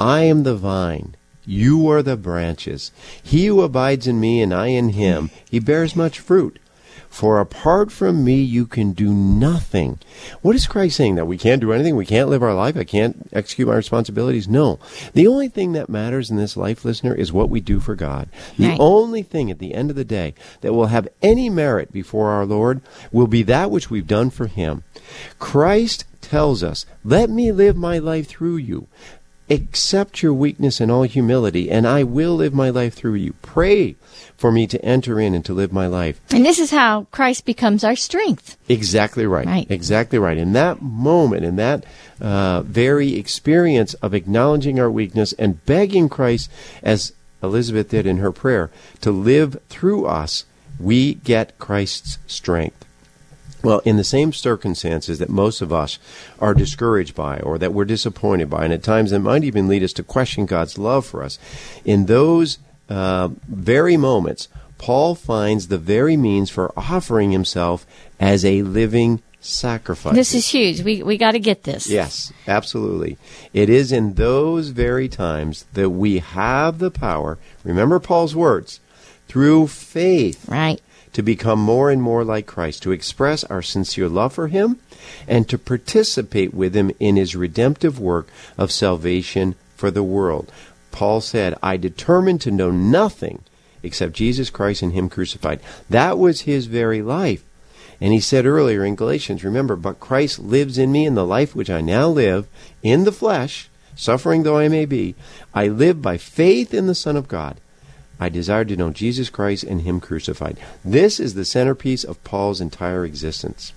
[SPEAKER 1] I am the vine. You are the branches. He who abides in me and I in him, he bears much fruit. For apart from me, you can do nothing. What is Christ saying? That we can't do anything? We can't live our life? I can't execute my responsibilities? No. The only thing that matters in this life, listener, is what we do for God. The
[SPEAKER 2] Right.
[SPEAKER 1] only thing at the end of the day that will have any merit before our Lord will be that which we've done for Him. Christ tells us, Let me live my life through you. Accept your weakness in all humility, and I will live my life through you. Pray for me to enter in and to live my life.
[SPEAKER 2] And this is how Christ becomes our strength.
[SPEAKER 1] Exactly right.
[SPEAKER 2] Right.
[SPEAKER 1] Exactly right. In that moment, in that uh, very experience of acknowledging our weakness and begging Christ, as Elizabeth did in her prayer, to live through us, we get Christ's strength. Well, in the same circumstances that most of us are discouraged by or that we're disappointed by, and at times it might even lead us to question God's love for us, in those uh, very moments, Paul finds the very means for offering himself as a living sacrifice.
[SPEAKER 2] This is huge. We we got to get this.
[SPEAKER 1] Yes, absolutely. It is in those very times that we have the power, remember Paul's words, through faith
[SPEAKER 2] Right.
[SPEAKER 1] To become more and more like Christ, to express our sincere love for Him, and to participate with Him in His redemptive work of salvation for the world. Paul said, I determined to know nothing except Jesus Christ and Him crucified. That was his very life. And he said earlier in Galatians, remember, but Christ lives in me, and the life which I now live in the flesh, suffering though I may be, I live by faith in the Son of God. I desire to know Jesus Christ and Him crucified. This is the centerpiece of Paul's entire existence.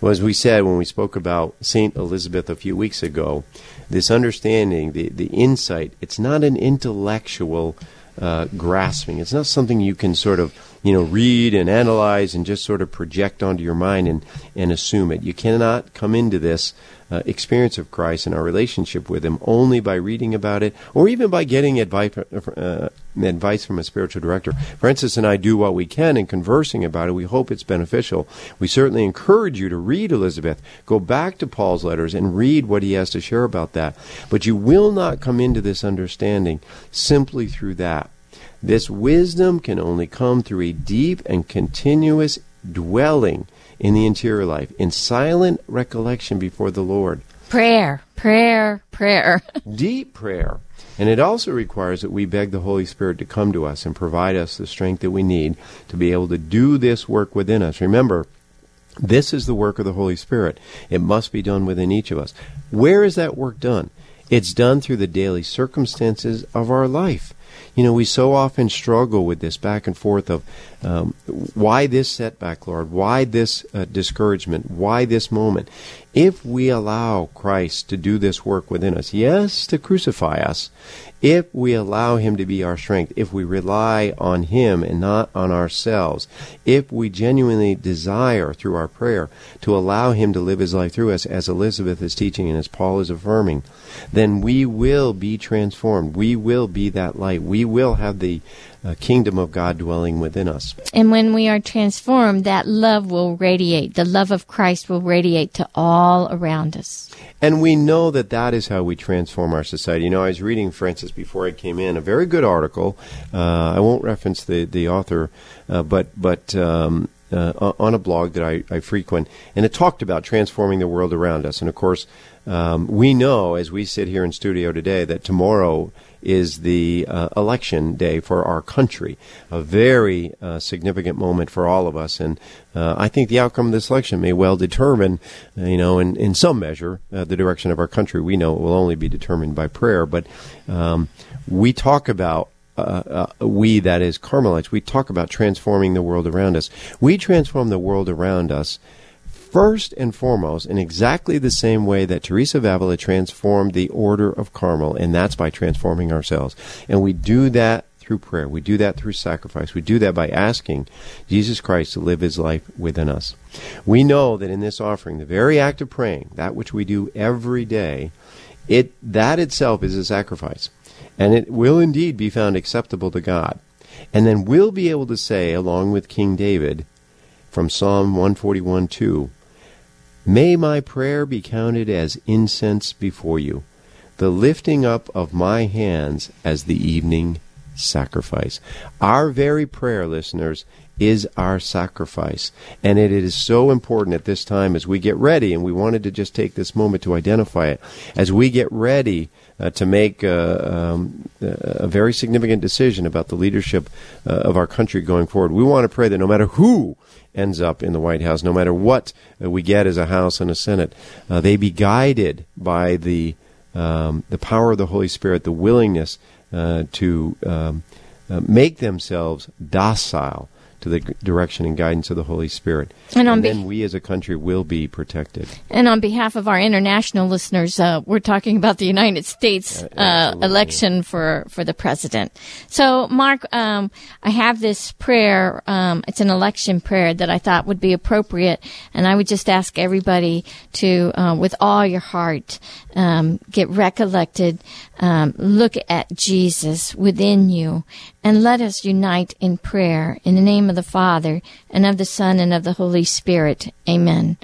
[SPEAKER 1] Well, as we said when we spoke about St. Elizabeth a few weeks ago, this understanding, the, the insight, it's not an intellectual uh, grasping. It's not something you can sort of, you know, read and analyze and just sort of project onto your mind and, and assume it. You cannot come into this uh, experience of Christ and our relationship with Him only by reading about it or even by getting advice, uh, advice from a spiritual director. Frances and I do what we can in conversing about it. We hope it's beneficial. We certainly encourage you to read Elizabeth. Go back to Paul's letters and read what he has to share about that. But you will not come into this understanding simply through that. This wisdom can only come through a deep and continuous dwelling in the interior life, in silent recollection before the Lord.
[SPEAKER 2] Prayer, prayer, prayer.
[SPEAKER 1] Deep prayer. And it also requires that we beg the Holy Spirit to come to us and provide us the strength that we need to be able to do this work within us. Remember, this is the work of the Holy Spirit. It must be done within each of us. Where is that work done? It's done through the daily circumstances of our life. You know, we so often struggle with this back and forth of um, why this setback, Lord? Why this uh, discouragement? Why this moment? If we allow Christ to do this work within us, yes, to crucify us, if we allow Him to be our strength, if we rely on Him and not on ourselves, if we genuinely desire through our prayer to allow Him to live His life through us, as Elizabeth is teaching and as Paul is affirming, then we will be transformed. We will be that light. We will have the uh, kingdom of God dwelling within us.
[SPEAKER 2] And when we are transformed, that love will radiate. The love of Christ will radiate to all around us.
[SPEAKER 1] And we know that that is how we transform our society. You know, I was reading, Frances, before I came in, a very good article. Uh, I won't reference the, the author, uh, but, but um, uh, on a blog that I, I, frequent, and it talked about transforming the world around us. And of course, um, we know as we sit here in studio today that tomorrow is the uh, election day for our country, a very uh, significant moment for all of us. And uh, I think the outcome of this election may well determine, uh, you know, in, in some measure, uh, the direction of our country. We know it will only be determined by prayer, but um, we talk about uh, uh, we, that is Carmelites, we talk about transforming the world around us. We transform the world around us first and foremost in exactly the same way that Teresa of Avila transformed the order of Carmel, and that's by transforming ourselves. And we do that through prayer. We do that through sacrifice. We do that by asking Jesus Christ to live his life within us. We know that in this offering, the very act of praying, that which we do every day, it that itself is a sacrifice. And it will indeed be found acceptable to God. And then we'll be able to say, along with King David, from Psalm 141 2, May my prayer be counted as incense before you, the lifting up of my hands as the evening sacrifice. Our very prayer, listeners, is our sacrifice. And it is so important at this time as we get ready, and we wanted to just take this moment to identify it, as we get ready uh, to make uh, um, a very significant decision about the leadership uh, of our country going forward. We want to pray that no matter who ends up in the White House, no matter what uh, we get as a House and a Senate, uh, they be guided by the um, the power of the Holy Spirit, the willingness uh, to um, uh, make themselves docile to the direction and guidance of the Holy Spirit. And, and then we as a country will be protected.
[SPEAKER 2] And on behalf of our international listeners, uh, we're talking about the United States uh, election for, for the president. So, Mark, um, I have this prayer. Um, it's an election prayer that I thought would be appropriate. And I would just ask everybody to, uh, with all your heart, um, get recollected, um, look at Jesus within you, and let us unite in prayer in the name of the Father, and of the Son, and of the Holy Spirit. Amen.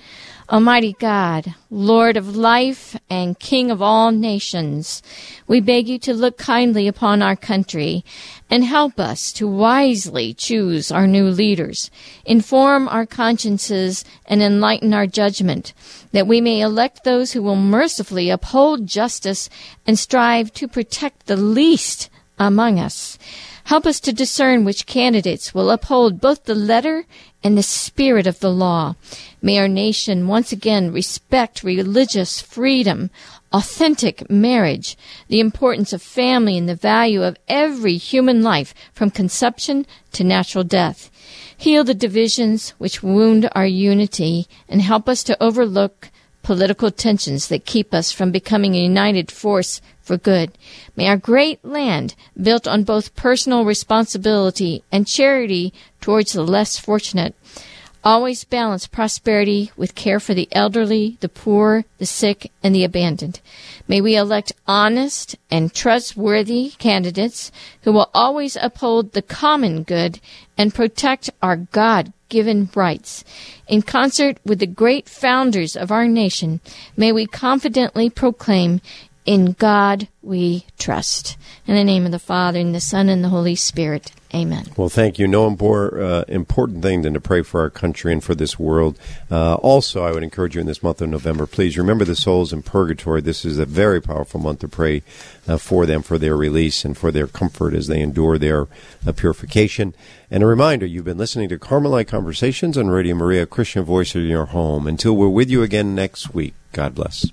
[SPEAKER 2] Almighty God, Lord of life and King of all nations, we beg you to look kindly upon our country and help us to wisely choose our new leaders, inform our consciences, and enlighten our judgment, that we may elect those who will mercifully uphold justice and strive to protect the least among us. Help us to discern which candidates will uphold both the letter and the spirit of the law. May our nation once again respect religious freedom, authentic marriage, the importance of family, and the value of every human life from conception to natural death. Heal the divisions which wound our unity and help us to overlook political tensions that keep us from becoming a united force for good. May our great land, built on both personal responsibility and charity towards the less fortunate, always balance prosperity with care for the elderly, the poor, the sick, and the abandoned. May we elect honest and trustworthy candidates who will always uphold the common good and protect our God given rights. In concert with the great founders of our nation, may we confidently proclaim, In God we trust. In the name of the Father, and the Son, and the Holy Spirit. Amen.
[SPEAKER 1] Well, thank you. No more uh, important thing than to pray for our country and for this world. Uh, also, I would encourage you in this month of November, please remember the souls in purgatory. This is a very powerful month to pray uh, for them, for their release, and for their comfort as they endure their uh, purification. And a reminder, you've been listening to Carmelite Conversations on Radio Maria, Christian Voice in your home. Until we're with you again next week, God bless.